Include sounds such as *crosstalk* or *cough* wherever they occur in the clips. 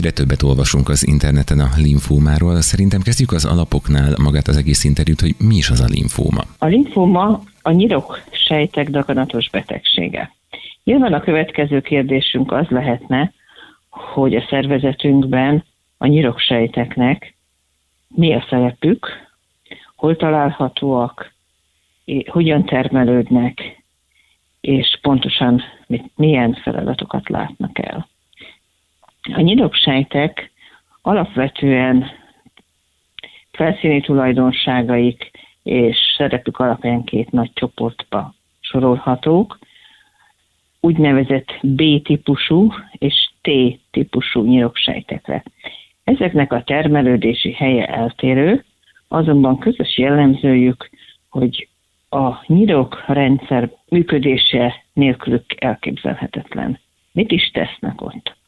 Egyre többet olvasunk az interneten a linfómáról. Szerintem kezdjük az alapoknál magát az egész interjút, hogy mi is az a linfóma. A linfóma a nyirok sejtek daganatos betegsége. Nyilván a következő kérdésünk az lehetne, hogy a szervezetünkben a nyiroksejteknek mi a szerepük, hol találhatóak, hogyan termelődnek, és pontosan milyen feladatokat látnak el. A nyiroksejtek alapvetően felszíni tulajdonságaik és szerepük alapján két nagy csoportba sorolhatók, úgynevezett B-típusú és T-típusú nyiroksejtekre. Ezeknek a termelődési helye eltérő, azonban közös jellemzőjük, hogy a nyirok rendszer működése nélkülük elképzelhetetlen. Mit is tesznek ott?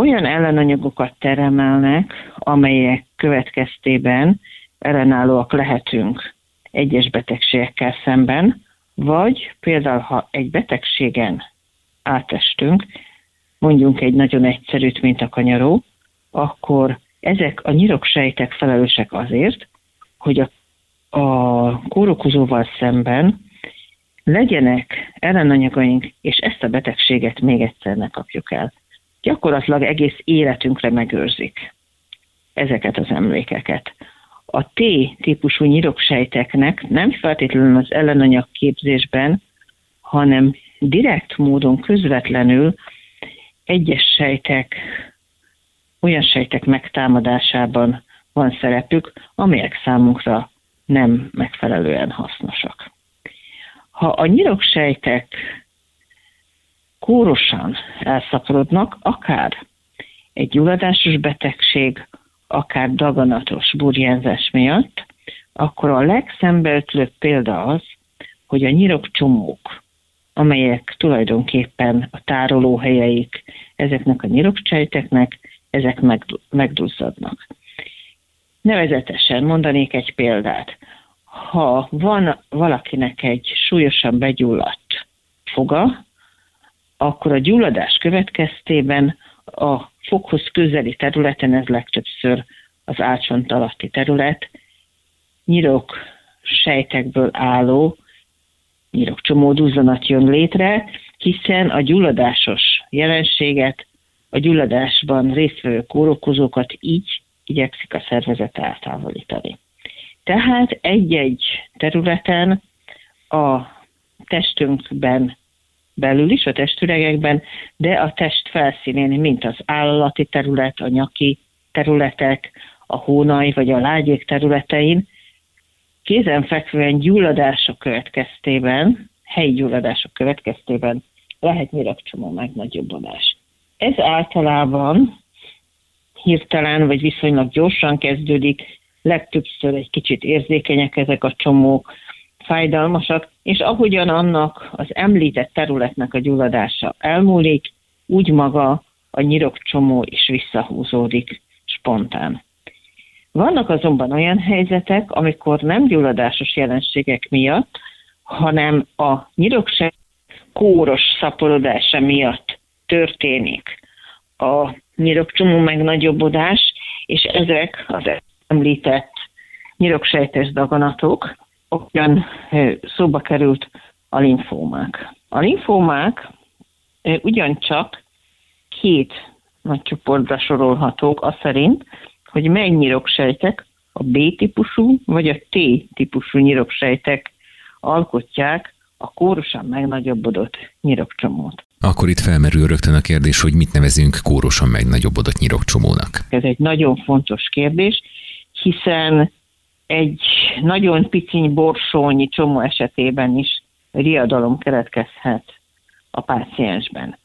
Olyan ellenanyagokat teremelnek, amelyek következtében ellenállóak lehetünk egyes betegségekkel szemben, vagy például, ha egy betegségen átestünk, mondjunk egy nagyon egyszerűt, mint a kanyaró, akkor ezek a nyiroksejtek felelősek azért, hogy a, a kórokozóval szemben legyenek ellenanyagaink, és ezt a betegséget még egyszer ne kapjuk el. Gyakorlatilag egész életünkre megőrzik ezeket az emlékeket. A T-típusú nyiroksejteknek nem feltétlenül az ellenanyag képzésben, hanem direkt módon közvetlenül egyes sejtek, olyan sejtek megtámadásában van szerepük, amelyek számunkra nem megfelelően hasznosak. Ha a nyiroksejtek kórosan elszaporodnak, akár egy gyulladásos betegség, akár daganatos burjánzás miatt, akkor a legszembeötlőbb példa az, hogy a nyirokcsomók, amelyek tulajdonképpen a tárolóhelyeik ezeknek a nyirokcsejteknek, ezek megduzzadnak. Nevezetesen mondanék egy példát. Ha van valakinek egy súlyosan begyulladt foga, akkor a gyulladás következtében a foghoz közeli területen, ez legtöbbször az álcsont alatti terület, nyirok sejtekből álló nyirokcsomó duzzanat jön létre, hiszen a gyulladásos jelenséget, a gyulladásban résztvevő kórokozókat így igyekszik a szervezet eltávolítani. Tehát egy-egy területen a testünkben belül is, a testüregekben, de a test felszínén, mint az állati terület, a nyaki területek, a hónai vagy a lágyék területein, kézenfekvően gyulladások következtében, helyi gyulladások következtében lehet nyirakcsomó megnagyobbodás. Ez általában hirtelen vagy viszonylag gyorsan kezdődik, legtöbbször egy kicsit érzékenyek ezek a csomók, fájdalmasak, és ahogyan annak az említett területnek a gyulladása elmúlik, úgy maga a nyirokcsomó is visszahúzódik spontán. Vannak azonban olyan helyzetek, amikor nem gyulladásos jelenségek miatt, hanem a nyirokság kóros szaporodása miatt történik a nyirokcsomó megnagyobbodás, és ezek az említett nyiroksejtes daganatok, olyan szóba került a linfómák. A linfómák ugyancsak két nagy csoportra sorolhatók, az szerint, hogy mely nyiroksejtek, a B-típusú vagy a T-típusú nyiroksejtek alkotják a kórosan megnagyobbodott nyirokcsomót. Akkor itt felmerül rögtön a kérdés, hogy mit nevezünk kórosan megnagyobbodott nyirokcsomónak. Ez egy nagyon fontos kérdés, hiszen egy nagyon piciny borsónyi csomó esetében is riadalom keletkezhet a páciensben.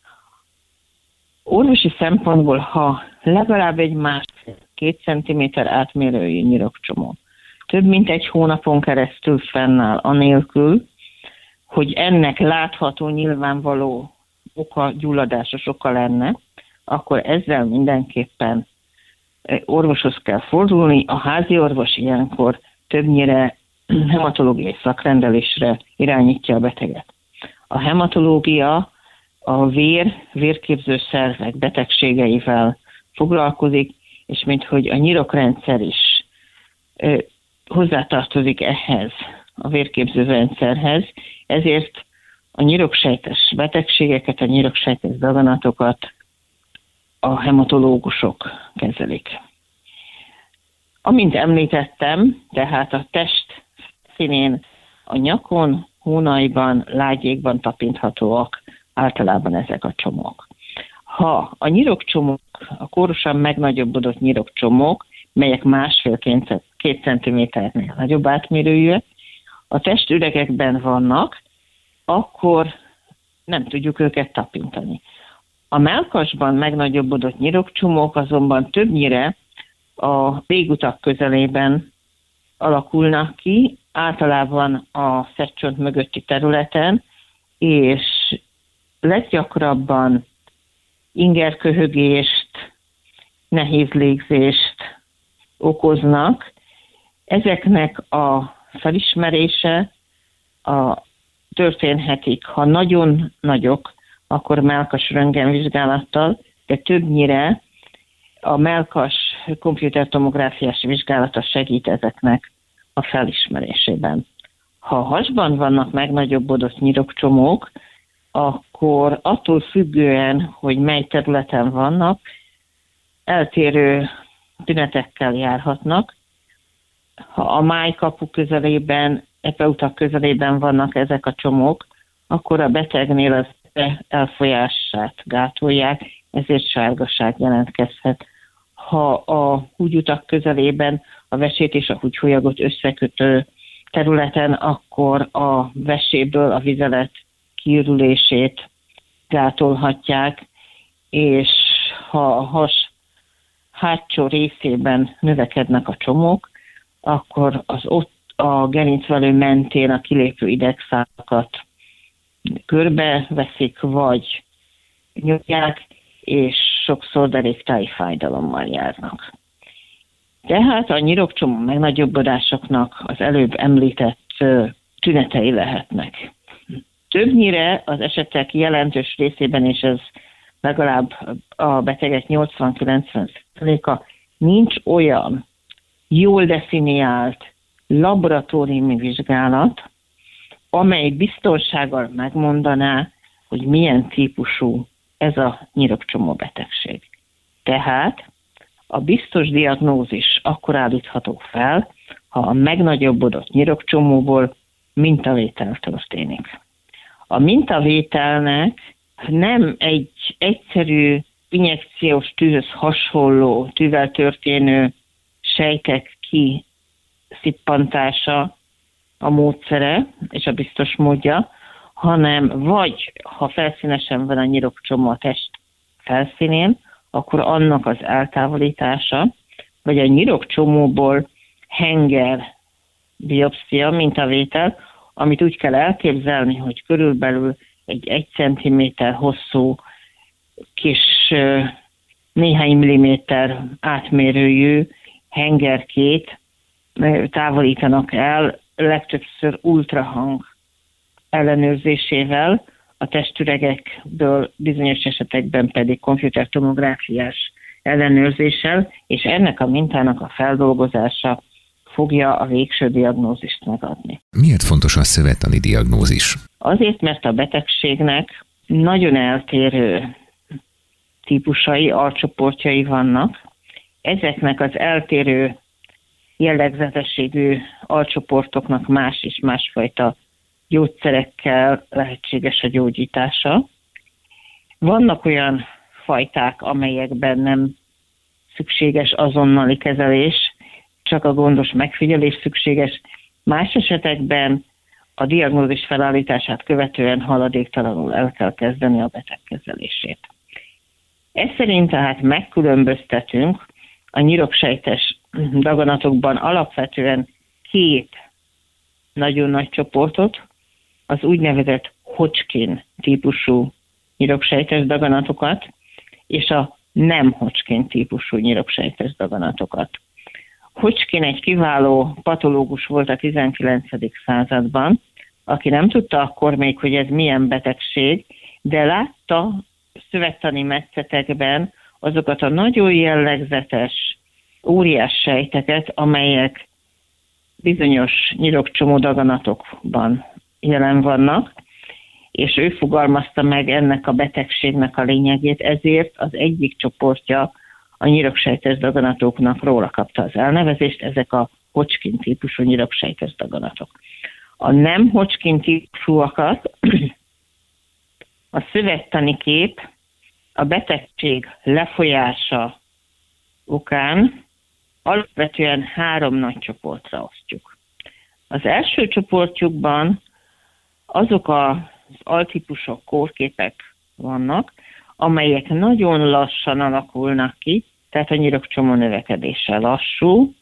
Orvosi szempontból, ha legalább egy más két centiméter átmérőjű nyirokcsomó több mint egy hónapon keresztül fennáll, anélkül, hogy ennek látható, nyilvánvaló oka, gyulladásos oka lenne, akkor ezzel mindenképpen orvoshoz kell fordulni. A házi orvos ilyenkor többnyire *clears throat* hematológiai szakrendelésre irányítja a beteget. A hematológia a vér, vérképző szervek betegségeivel foglalkozik, és mint hogy a nyirokrendszer is ö, hozzátartozik ehhez, a vérképző rendszerhez, ezért a nyiroksejtes betegségeket, a nyiroksejtes daganatokat a hematológusok kezelik. Amint említettem, tehát a test színén a nyakon, hónaiban, lágyékban tapinthatóak általában ezek a csomók. Ha a nyirokcsomók, a kórosan megnagyobbodott nyirokcsomók, melyek másfél-két centiméternél nagyobb átmérőjűek, a testüregekben vannak, akkor nem tudjuk őket tapintani. A melkasban megnagyobbodott nyirokcsomók azonban többnyire a végutak közelében alakulnak ki, általában a szedcsont mögötti területen, és leggyakrabban ingerköhögést, nehéz légzést okoznak. Ezeknek a felismerése a történhetik, ha nagyon nagyok, akkor melkas röntgenvizsgálattal, de többnyire a melkas komputertomográfiás vizsgálata segít ezeknek a felismerésében. Ha a hasban vannak megnagyobbodott nyirokcsomók, akkor attól függően, hogy mely területen vannak, eltérő tünetekkel járhatnak. Ha a májkapu közelében, epeutak közelében vannak ezek a csomók, akkor a betegnél az elfolyását gátolják, ezért sárgaság jelentkezhet. Ha a húgyutak közelében a vesét és a húgyfolyagot összekötő területen, akkor a veséből a vizelet kiürülését gátolhatják, és ha a has hátsó részében növekednek a csomók, akkor az ott a gerincvelő mentén a kilépő idegszálakat körbe veszik, vagy nyomják, és sokszor deréktáji fájdalommal járnak. Tehát a nyirokcsomó megnagyobbodásoknak az előbb említett tünetei lehetnek. Többnyire az esetek jelentős részében, és ez legalább a betegek 80-90%-a nincs olyan jól definiált laboratóriumi vizsgálat, amely biztonsággal megmondaná, hogy milyen típusú ez a nyirokcsomó betegség. Tehát a biztos diagnózis akkor állítható fel, ha a megnagyobbodott nyirokcsomóból mintavétel történik. A mintavételnek nem egy egyszerű injekciós tűhöz hasonló, tűvel történő sejtek ki szippantása a módszere és a biztos módja, hanem vagy ha felszínesen van a nyirokcsomó a test felszínén, akkor annak az eltávolítása, vagy a nyirokcsomóból henger biopszia, mintavétel, amit úgy kell elképzelni, hogy körülbelül egy egy centiméter hosszú kis néhány milliméter átmérőjű hengerkét távolítanak el, legtöbbször ultrahang ellenőrzésével, a testüregekből bizonyos esetekben pedig komputertomográfiás ellenőrzéssel, és ennek a mintának a feldolgozása fogja a végső diagnózist megadni. Miért fontos a szövettani diagnózis? Azért, mert a betegségnek nagyon eltérő típusai, alcsoportjai vannak. Ezeknek az eltérő jellegzetességű alcsoportoknak más és másfajta gyógyszerekkel lehetséges a gyógyítása. Vannak olyan fajták, amelyekben nem szükséges azonnali kezelés, csak a gondos megfigyelés szükséges. Más esetekben a diagnózis felállítását követően haladéktalanul el kell kezdeni a beteg kezelését. Ez szerint tehát megkülönböztetünk a nyiroksejtes daganatokban alapvetően két nagyon nagy csoportot, az úgynevezett Hodgkin típusú nyiroksejtes daganatokat, és a nem Hodgkin típusú nyiroksejtes daganatokat. Hodgkin egy kiváló patológus volt a 19. században, aki nem tudta akkor még, hogy ez milyen betegség, de látta szövettani metszetekben azokat a nagyon jellegzetes óriás sejteket, amelyek bizonyos nyirokcsomó daganatokban jelen vannak, és ő fogalmazta meg ennek a betegségnek a lényegét, ezért az egyik csoportja a nyiroksejtes daganatoknak róla kapta az elnevezést, ezek a Hodgkin típusú nyiroksejtes daganatok. A nem Hodgkin típusúakat a szövettani kép a betegség lefolyása okán alapvetően három nagy csoportra osztjuk. Az első csoportjukban azok az altípusok, kórképek vannak, amelyek nagyon lassan alakulnak ki, tehát a nyirokcsomó növekedése lassú.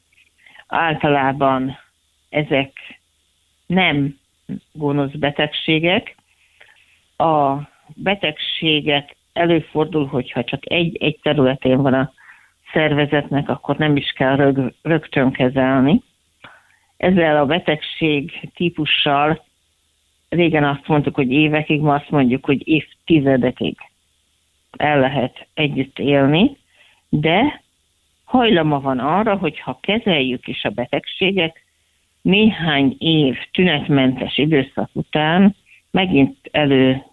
Általában ezek nem gonosz betegségek. A betegséget előfordul, hogyha csak egy, egy területén van a szervezetnek, akkor nem is kell rög, rögtön kezelni. Ezzel a betegség típussal régen azt mondtuk, hogy évekig, ma azt mondjuk, hogy évtizedekig el lehet együtt élni, de hajlama van arra, hogy ha kezeljük is a betegségek, néhány év tünetmentes időszak után megint elő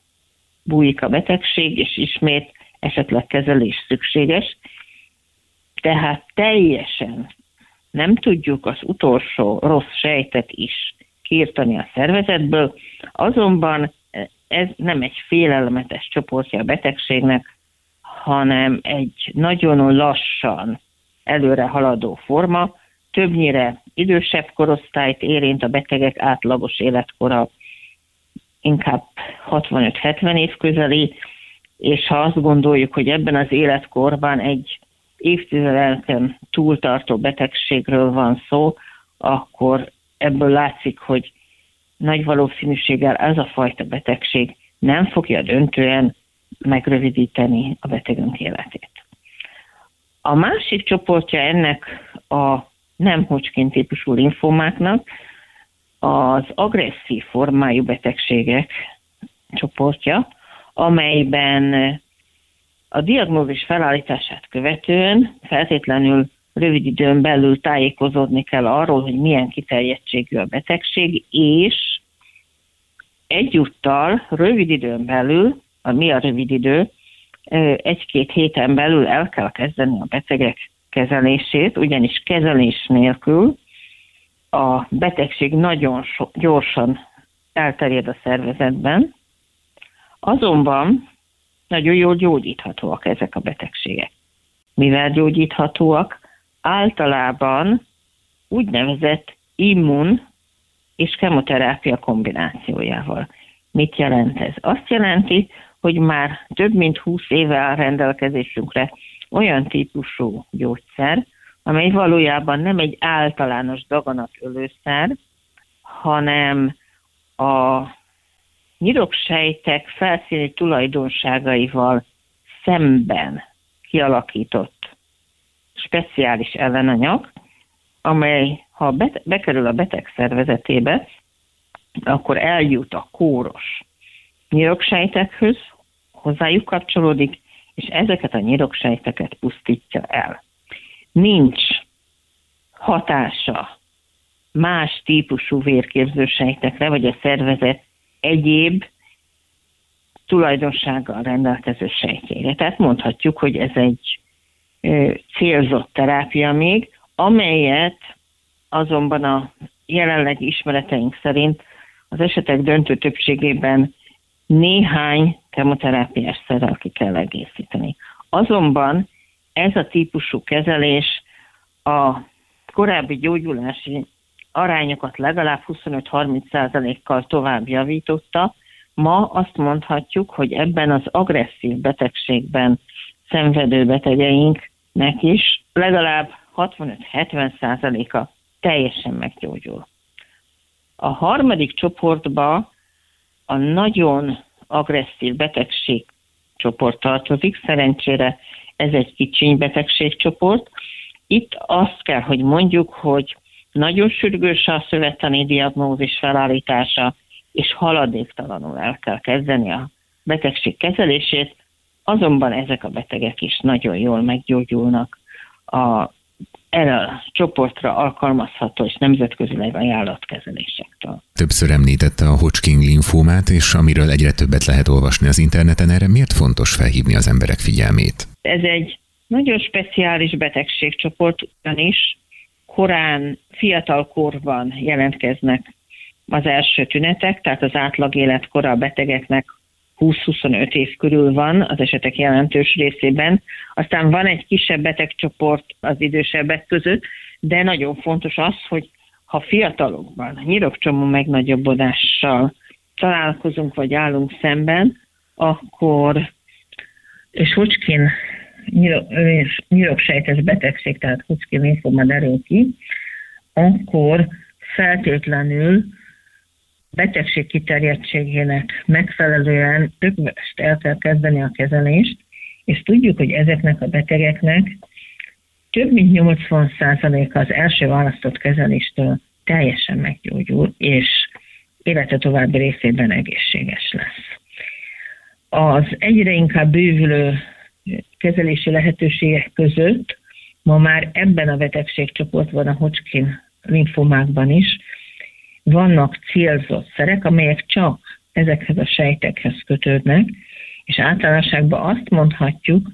bújik a betegség, és ismét esetleg kezelés szükséges. Tehát teljesen nem tudjuk az utolsó rossz sejtet is kiirtani a szervezetből, azonban ez nem egy félelmetes csoportja a betegségnek, hanem egy nagyon lassan előre haladó forma, többnyire idősebb korosztályt érint a betegek átlagos életkora inkább 65-70 év közeli, és ha azt gondoljuk, hogy ebben az életkorban egy évtizedeken túltartó betegségről van szó, akkor ebből látszik, hogy nagy valószínűséggel ez a fajta betegség nem fogja döntően megrövidíteni a betegünk életét. A másik csoportja ennek a nem Hodgkin típusú linfomáknak az agresszív formájú betegségek csoportja, amelyben a diagnózis felállítását követően feltétlenül rövid időn belül tájékozódni kell arról, hogy milyen kiterjedtségű a betegség, és egyúttal rövid időn belül, a mi a rövid idő, egy-két héten belül el kell kezdeni a betegek kezelését, ugyanis kezelés nélkül a betegség nagyon so, gyorsan elterjed a szervezetben, azonban nagyon jól gyógyíthatóak ezek a betegségek. Mivel gyógyíthatóak? Általában úgynevezett immun és kemoterápia kombinációjával. Mit jelent ez? Azt jelenti, hogy már több mint 20 éve áll rendelkezésünkre olyan típusú gyógyszer, amely valójában nem egy általános daganatölőszer, hanem a nyiroksejtek felszíni tulajdonságaival szemben kialakított speciális ellenanyag, amely ha bekerül a beteg szervezetébe, akkor eljut a kóros nyiroksejtekhez, hozzájuk kapcsolódik, és ezeket a nyiroksejteket pusztítja el. Nincs hatása más típusú vérképzősejtekre, vagy a szervezet egyéb tulajdonsággal rendelkező sejtjére. Tehát mondhatjuk, hogy ez egy célzott terápia még, amelyet azonban a jelenlegi ismereteink szerint az esetek döntő többségében néhány kemoterápiás szerrel ki kell egészíteni. Azonban ez a típusú kezelés a korábbi gyógyulási arányokat legalább 25-30%-kal tovább javította. Ma azt mondhatjuk, hogy ebben az agresszív betegségben szenvedő betegeinknek is legalább 65-70%-a teljesen meggyógyul. A harmadik csoportba a nagyon agresszív betegség csoport tartozik, szerencsére ez egy kicsiny betegségcsoport. Itt azt kell, hogy mondjuk, hogy nagyon sürgős a szövettani diagnózis felállítása, és haladéktalanul el kell kezdeni a betegség kezelését, azonban ezek a betegek is nagyon jól meggyógyulnak a erre a csoportra alkalmazható és nemzetközileg ajánlott kezelésektől. Többször említette a Hodgkin linfómát, és amiről egyre többet lehet olvasni az interneten, erre miért fontos felhívni az emberek figyelmét? Ez egy nagyon speciális betegségcsoport, ugyanis korán, fiatal korban jelentkeznek az első tünetek, tehát az átlag életkora a betegeknek 20-25 év körül van az esetek jelentős részében. Aztán van egy kisebb betegcsoport az idősebbek között, de nagyon fontos az, hogy ha fiatalokban nyirokcsomó megnagyobbodással találkozunk vagy állunk szemben, akkor és Hodgkin nyiroksejtes betegség, tehát Hodgkin linfoma derül ki, akkor feltétlenül betegség kiterjedtségének megfelelően többest el kell kezdeni a kezelést, és tudjuk, hogy ezeknek a betegeknek több mint 80%-a az első választott kezeléstől teljesen meggyógyul, és élete további részében egészséges lesz. Az egyre inkább bővülő kezelési lehetőségek között. Ma már ebben a betegségcsoportban, a Hodgkin linfomákban is. Vannak célzott szerek, amelyek csak ezekhez a sejtekhez kötődnek, és általánosságban azt mondhatjuk,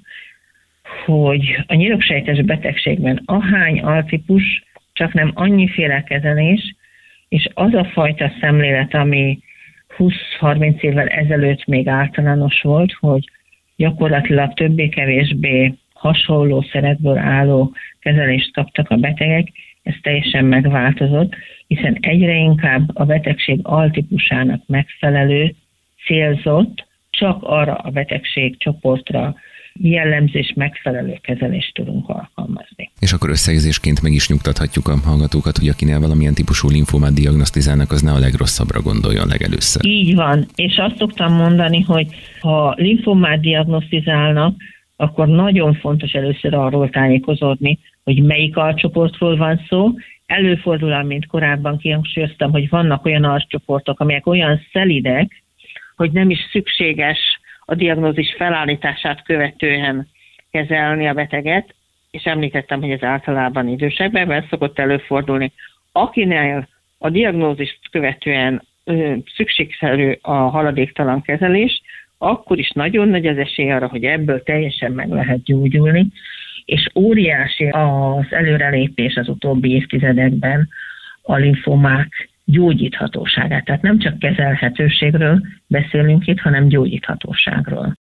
hogy a nyiroksejtes betegségben ahány altípus, csak nem annyiféle kezelés, és az a fajta szemlélet, ami 20-30 évvel ezelőtt még általános volt, hogy gyakorlatilag többé-kevésbé hasonló szeretből álló kezelést kaptak a betegek, ez teljesen megváltozott, hiszen egyre inkább a betegség altípusának megfelelő, célzott, csak arra a betegség csoportra jellemzés megfelelő kezelést tudunk alkalmazni. És akkor összegzésként meg is nyugtathatjuk a hallgatókat, hogy akinél valamilyen típusú linfómát diagnosztizálnak, az ne a legrosszabbra gondoljon legelőször. Így van, és azt szoktam mondani, hogy ha linfómát diagnosztizálnak, akkor nagyon fontos először arról tájékozódni, hogy melyik alcsoportról van szó. Előfordul, mint korábban kihangsúlyoztam, hogy vannak olyan alcsoportok, amelyek olyan szelidek, hogy nem is szükséges a diagnózis felállítását követően kezelni a beteget, és említettem, hogy ez általában idősebbben szokott előfordulni. Akinél a diagnózist követően szükségszerű a haladéktalan kezelés, akkor is nagyon nagy az esély arra, hogy ebből teljesen meg lehet gyógyulni, és óriási az előrelépés az utóbbi évtizedekben a linfomák gyógyíthatóságát. Tehát nem csak kezelhetőségről beszélünk itt, hanem gyógyíthatóságról.